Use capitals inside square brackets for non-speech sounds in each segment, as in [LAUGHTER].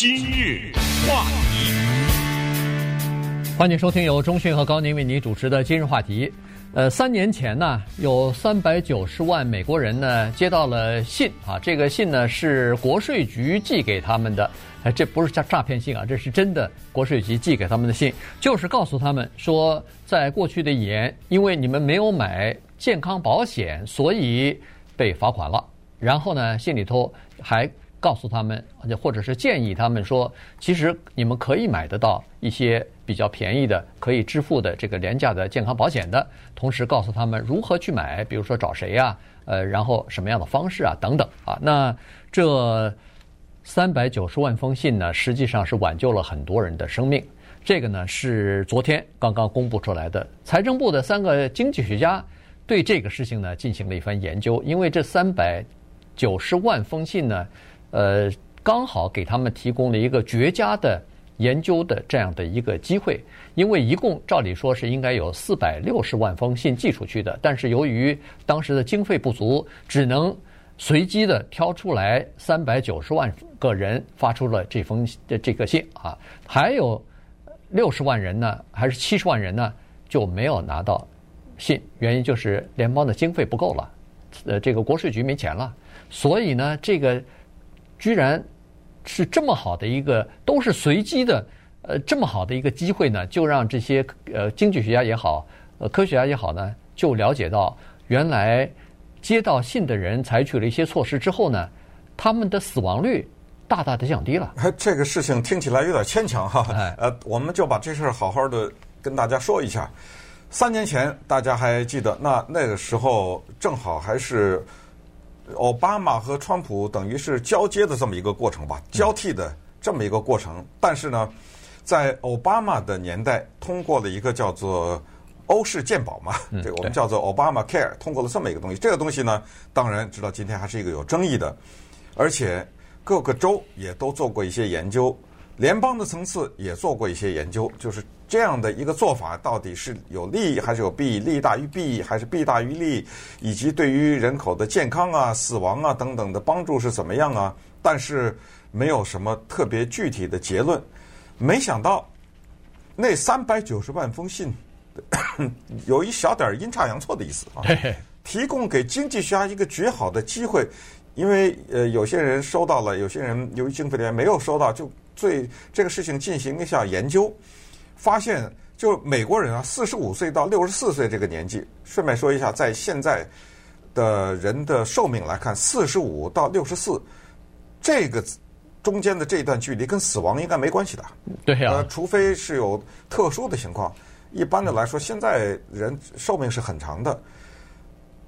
今日话题，欢迎收听由中讯和高宁为您主持的今日话题。呃，三年前呢，有三百九十万美国人呢接到了信啊，这个信呢是国税局寄给他们的，哎，这不是诈诈骗信啊，这是真的国税局寄给他们的信，就是告诉他们说，在过去的一年，因为你们没有买健康保险，所以被罚款了。然后呢，信里头还告诉他们，或者是建议他们说，其实你们可以买得到一些比较便宜的、可以支付的这个廉价的健康保险的。同时告诉他们如何去买，比如说找谁呀，呃，然后什么样的方式啊，等等啊。那这三百九十万封信呢，实际上是挽救了很多人的生命。这个呢是昨天刚刚公布出来的，财政部的三个经济学家对这个事情呢进行了一番研究，因为这三百九十万封信呢。呃，刚好给他们提供了一个绝佳的研究的这样的一个机会，因为一共照理说是应该有四百六十万封信寄出去的，但是由于当时的经费不足，只能随机的挑出来三百九十万个人发出了这封的这个信啊，还有六十万人呢，还是七十万人呢就没有拿到信，原因就是联邦的经费不够了，呃，这个国税局没钱了，所以呢，这个。居然是这么好的一个，都是随机的，呃，这么好的一个机会呢，就让这些呃经济学家也好，呃科学家也好呢，就了解到原来接到信的人采取了一些措施之后呢，他们的死亡率大大的降低了。这个事情听起来有点牵强哈，呃，我们就把这事儿好好的跟大家说一下。三年前大家还记得，那那个时候正好还是。奥巴马和川普等于是交接的这么一个过程吧，交替的这么一个过程。但是呢，在奥巴马的年代通过了一个叫做欧式健保嘛，这个我们叫做奥巴马 Care，通过了这么一个东西。这个东西呢，当然直到今天还是一个有争议的，而且各个州也都做过一些研究，联邦的层次也做过一些研究，就是。这样的一个做法到底是有利还是有弊？利大于弊还是弊大于利？以及对于人口的健康啊、死亡啊等等的帮助是怎么样啊？但是没有什么特别具体的结论。没想到那三百九十万封信 [COUGHS] 有一小点阴差阳错的意思啊，提供给经济学家一个绝好的机会，因为呃有些人收到了，有些人由于经费的原因没有收到，就对这个事情进行一下研究。发现，就美国人啊，四十五岁到六十四岁这个年纪，顺便说一下，在现在的人的寿命来看，四十五到六十四这个中间的这段距离跟死亡应该没关系的。对呀、啊。呃，除非是有特殊的情况，一般的来说，现在人寿命是很长的。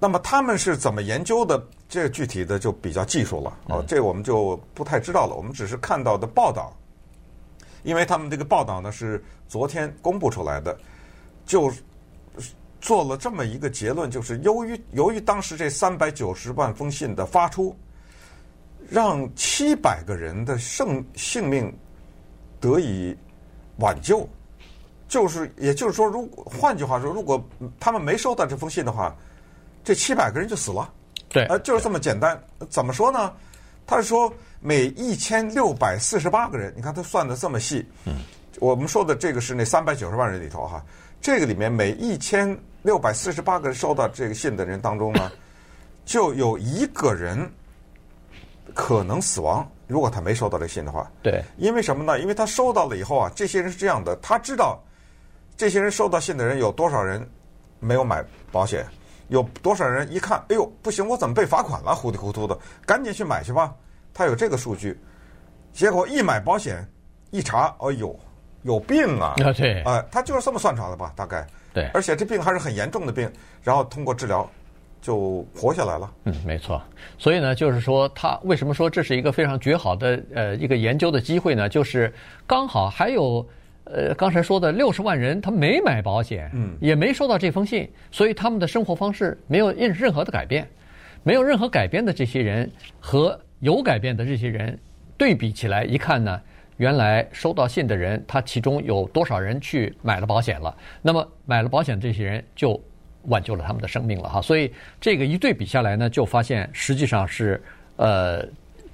那么他们是怎么研究的？这个具体的就比较技术了啊，这我们就不太知道了。我们只是看到的报道。因为他们这个报道呢是昨天公布出来的，就做了这么一个结论，就是由于由于当时这三百九十万封信的发出，让七百个人的生性命得以挽救，就是也就是说，如果换句话说，如果他们没收到这封信的话，这七百个人就死了。对，呃，就是这么简单。怎么说呢？他说。每一千六百四十八个人，你看他算的这么细。嗯，我们说的这个是那三百九十万人里头哈，这个里面每一千六百四十八个人收到这个信的人当中呢，[LAUGHS] 就有一个人可能死亡。如果他没收到这信的话，对，因为什么呢？因为他收到了以后啊，这些人是这样的，他知道这些人收到信的人有多少人没有买保险，有多少人一看，哎呦，不行，我怎么被罚款了？糊里糊涂的，赶紧去买去吧。他有这个数据，结果一买保险，一查，哎呦，有病啊！啊，对，啊，他就是这么算出来的吧？大概，对，而且这病还是很严重的病，然后通过治疗就活下来了。嗯，没错。所以呢，就是说，他为什么说这是一个非常绝好的呃一个研究的机会呢？就是刚好还有呃刚才说的六十万人他没买保险，嗯，也没收到这封信，所以他们的生活方式没有任任何的改变，没有任何改变的这些人和。有改变的这些人，对比起来一看呢，原来收到信的人，他其中有多少人去买了保险了？那么买了保险这些人就挽救了他们的生命了哈。所以这个一对比下来呢，就发现实际上是呃，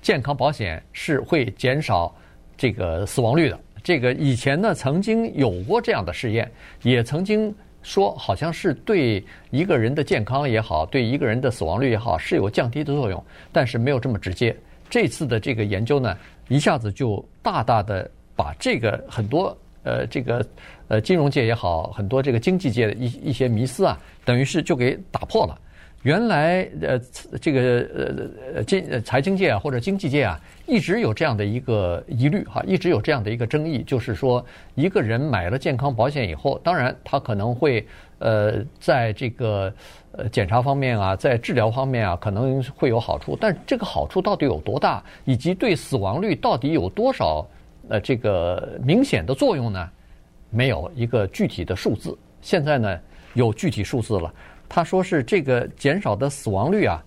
健康保险是会减少这个死亡率的。这个以前呢，曾经有过这样的试验，也曾经说好像是对一个人的健康也好，对一个人的死亡率也好，是有降低的作用，但是没有这么直接。这次的这个研究呢，一下子就大大的把这个很多呃这个呃金融界也好，很多这个经济界的一一些迷思啊，等于是就给打破了。原来呃这个呃经财经界啊或者经济界啊一直有这样的一个疑虑哈，一直有这样的一个争议，就是说一个人买了健康保险以后，当然他可能会呃在这个呃检查方面啊，在治疗方面啊可能会有好处，但这个好处到底有多大，以及对死亡率到底有多少呃这个明显的作用呢？没有一个具体的数字。现在呢有具体数字了。他说是这个减少的死亡率啊，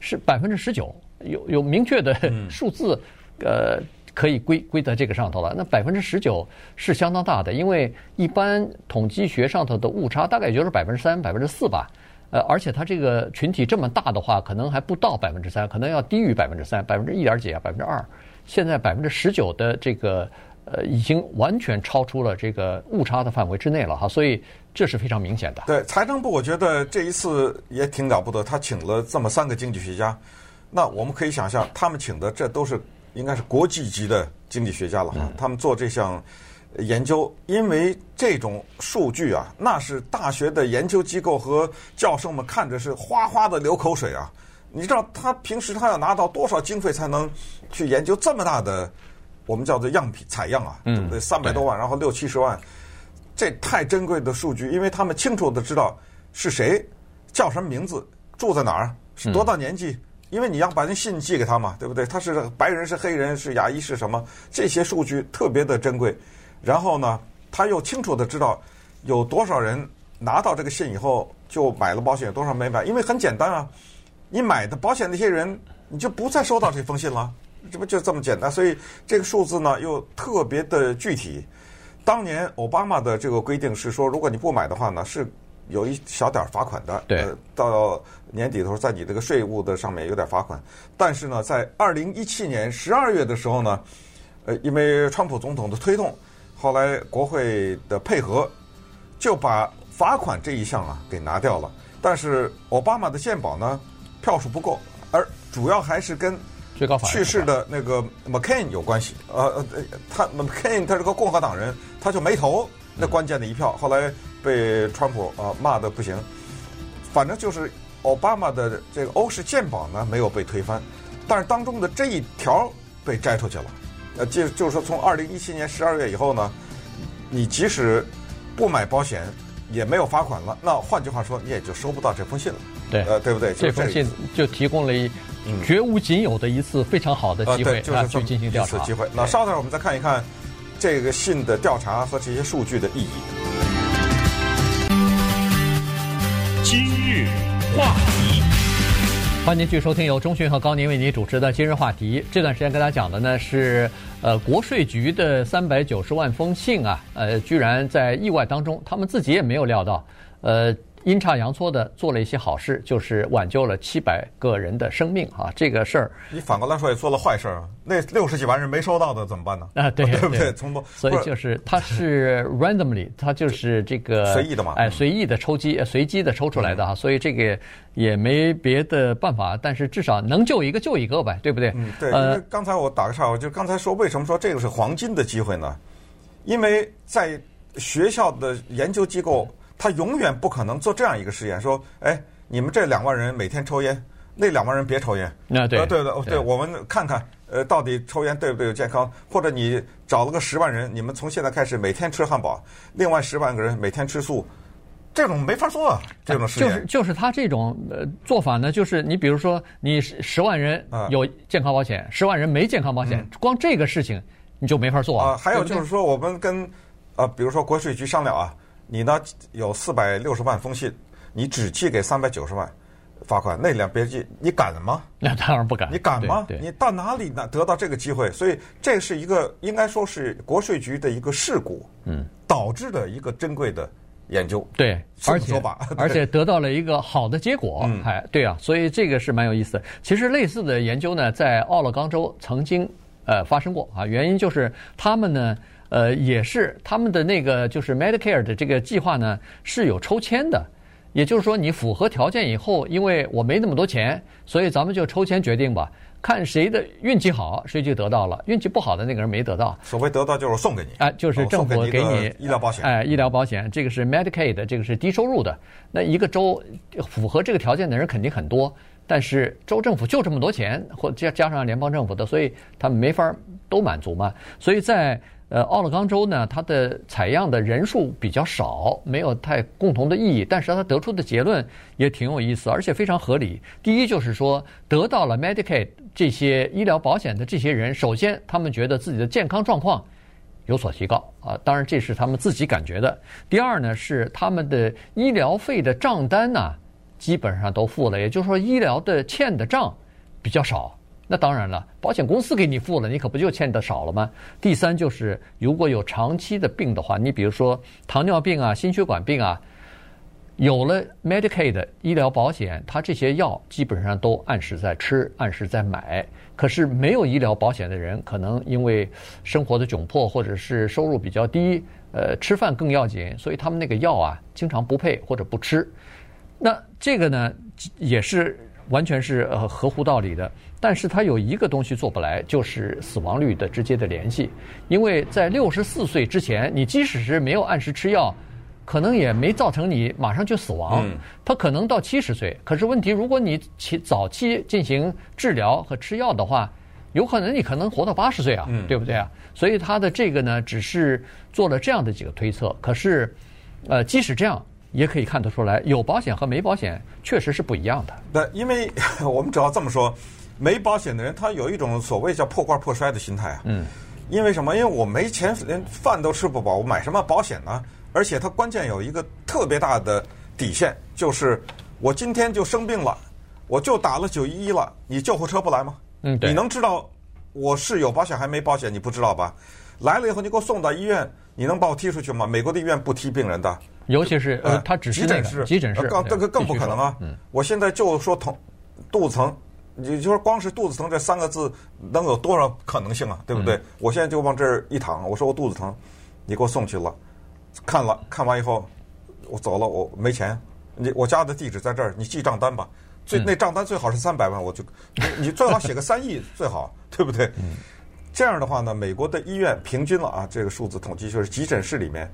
是百分之十九，有有明确的数字，呃，可以归归在这个上头了。那百分之十九是相当大的，因为一般统计学上头的误差大概也就是百分之三、百分之四吧。呃，而且它这个群体这么大的话，可能还不到百分之三，可能要低于百分之三，百分之一点几啊，百分之二。现在百分之十九的这个。呃，已经完全超出了这个误差的范围之内了哈，所以这是非常明显的。对，财政部我觉得这一次也挺了不得，他请了这么三个经济学家，那我们可以想象，他们请的这都是应该是国际级的经济学家了哈。他们做这项研究，因为这种数据啊，那是大学的研究机构和教授们看着是哗哗的流口水啊。你知道他平时他要拿到多少经费才能去研究这么大的？我们叫做样品采样啊，对不对？三百多万，然后六七十万，这太珍贵的数据，因为他们清楚的知道是谁，叫什么名字，住在哪儿，是多大年纪，因为你要把那信寄给他嘛，对不对？他是白人是黑人是亚裔是什么？这些数据特别的珍贵。然后呢，他又清楚的知道有多少人拿到这个信以后就买了保险，有多少没买，因为很简单啊，你买的保险那些人，你就不再收到这封信了。这不就这么简单？所以这个数字呢又特别的具体。当年奥巴马的这个规定是说，如果你不买的话呢，是有一小点罚款的。对。到年底的时候，在你这个税务的上面有点罚款。但是呢，在二零一七年十二月的时候呢，呃，因为川普总统的推动，后来国会的配合，就把罚款这一项啊给拿掉了。但是奥巴马的健保呢票数不够，而主要还是跟。去世的那个 McCain 有关系，呃呃，他 McCain 他是个共和党人，他就没投那关键的一票，后来被川普呃骂的不行。反正就是奥巴马的这个欧式鉴宝呢没有被推翻，但是当中的这一条被摘出去了。呃，就就是说从二零一七年十二月以后呢，你即使不买保险也没有罚款了，那换句话说你也就收不到这封信了。对，呃，对不对？这封信就提供了一。绝无仅有的一次非常好的机会，就是去进行调查。机会。那稍等，我们再看一看这个信的调查和这些数据的意义。今日话题，欢迎您继续收听由中讯和高宁为您主持的《今日话题》。这段时间跟大家讲的呢是，呃，国税局的三百九十万封信啊，呃，居然在意外当中，他们自己也没有料到，呃。阴差阳错的做了一些好事，就是挽救了七百个人的生命啊！这个事儿，你反过来说也做了坏事儿。那六十几万人没收到的怎么办呢？啊，对 [LAUGHS] 对不对？从不，所以就是他是 [LAUGHS] randomly，他就是这个随意的嘛，哎，随意的抽机，随机的抽出来的哈。所以这个也没别的办法，但是至少能救一个救一个呗，对不对？嗯，对。呃刚才我打个岔，我就刚才说为什么说这个是黄金的机会呢？因为在学校的研究机构。他永远不可能做这样一个实验，说：“哎，你们这两万人每天抽烟，那两万人别抽烟。”那对，对的，对，我们看看，呃，到底抽烟对不对有健康？或者你找了个十万人，你们从现在开始每天吃汉堡，另外十万个人每天吃素，这种没法做啊，这种实验。就是就是他这种呃做法呢，就是你比如说你十万人有健康保险，十万人没健康保险，光这个事情你就没法做啊。还有就是说，我们跟呃，比如说国税局商量啊。你呢有四百六十万封信，你只寄给三百九十万罚款，那两别寄，你敢吗？那当然不敢。你敢吗？你到哪里呢得到这个机会？所以这是一个应该说是国税局的一个事故，嗯，导致的一个珍贵的研究。对，而且 [LAUGHS] 而且得到了一个好的结果。哎，对啊，所以这个是蛮有意思的。其实类似的研究呢，在奥勒冈州曾经呃发生过啊。原因就是他们呢，呃，也是他们的那个就是 Medicare 的这个计划呢是有抽签的，也就是说你符合条件以后，因为我没那么多钱，所以咱们就抽签决定吧。看谁的运气好，谁就得到了；运气不好的那个人没得到。所谓得到就是送给你，哎，就是政府给你医疗保险，哎，医疗保险，这个是 Medicaid，这个是低收入的。那一个州符合这个条件的人肯定很多，但是州政府就这么多钱，或加加上联邦政府的，所以他们没法都满足嘛。所以在呃，奥勒冈州呢，它的采样的人数比较少，没有太共同的意义，但是它得出的结论也挺有意思，而且非常合理。第一就是说，得到了 Medicaid 这些医疗保险的这些人，首先他们觉得自己的健康状况有所提高啊，当然这是他们自己感觉的。第二呢，是他们的医疗费的账单呢，基本上都付了，也就是说，医疗的欠的账比较少。那当然了，保险公司给你付了，你可不就欠的少了吗？第三就是，如果有长期的病的话，你比如说糖尿病啊、心血管病啊，有了 Medicaid 医疗保险，它这些药基本上都按时在吃、按时在买。可是没有医疗保险的人，可能因为生活的窘迫，或者是收入比较低，呃，吃饭更要紧，所以他们那个药啊，经常不配或者不吃。那这个呢，也是。完全是呃合乎道理的，但是它有一个东西做不来，就是死亡率的直接的联系。因为在六十四岁之前，你即使是没有按时吃药，可能也没造成你马上就死亡。它可能到七十岁，可是问题，如果你起早期进行治疗和吃药的话，有可能你可能活到八十岁啊，对不对啊？所以它的这个呢，只是做了这样的几个推测。可是，呃，即使这样。也可以看得出来，有保险和没保险确实是不一样的。对，因为 [LAUGHS] 我们只要这么说，没保险的人他有一种所谓叫破罐破摔的心态啊。嗯。因为什么？因为我没钱，连饭都吃不饱，我买什么保险呢？而且它关键有一个特别大的底线，就是我今天就生病了，我就打了九一一了，你救护车不来吗？嗯。你能知道我是有保险还没保险？你不知道吧？来了以后，你给我送到医院，你能把我踢出去吗？美国的医院不踢病人的。尤其是呃，他只是急诊室，急诊室更这个更不可能啊！我现在就说疼，肚子疼，你就说光是肚子疼这三个字能有多少可能性啊？对不对？我现在就往这儿一躺，我说我肚子疼，你给我送去了，看了看完以后，我走了，我没钱，你我家的地址在这儿，你记账单吧。最那账单最好是三百万，我就你你最好写个三亿 [LAUGHS] 最好，对不对？这样的话呢，美国的医院平均了啊，这个数字统计就是急诊室里面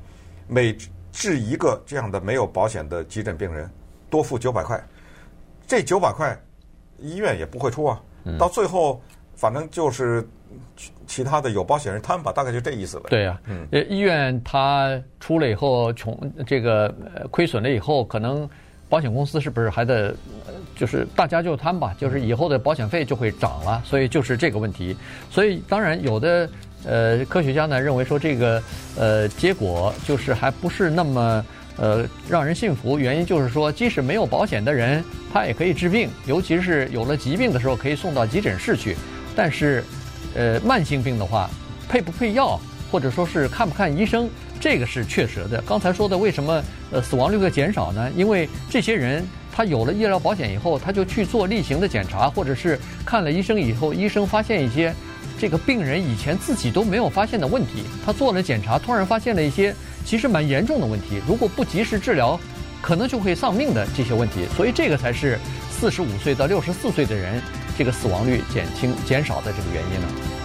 每。治一个这样的没有保险的急诊病人，多付九百块，这九百块医院也不会出啊。到最后，反正就是其他的有保险人摊吧，大概就这意思了。对呀，嗯，医院他出了以后穷，这个亏损了以后，可能保险公司是不是还得，就是大家就摊吧，就是以后的保险费就会涨了，所以就是这个问题。所以当然有的。呃，科学家呢认为说这个呃结果就是还不是那么呃让人信服。原因就是说，即使没有保险的人，他也可以治病，尤其是有了疾病的时候可以送到急诊室去。但是，呃，慢性病的话，配不配药，或者说是看不看医生，这个是确实的。刚才说的为什么呃死亡率会减少呢？因为这些人他有了医疗保险以后，他就去做例行的检查，或者是看了医生以后，医生发现一些。这个病人以前自己都没有发现的问题，他做了检查，突然发现了一些其实蛮严重的问题。如果不及时治疗，可能就会丧命的这些问题。所以这个才是四十五岁到六十四岁的人这个死亡率减轻减少的这个原因呢。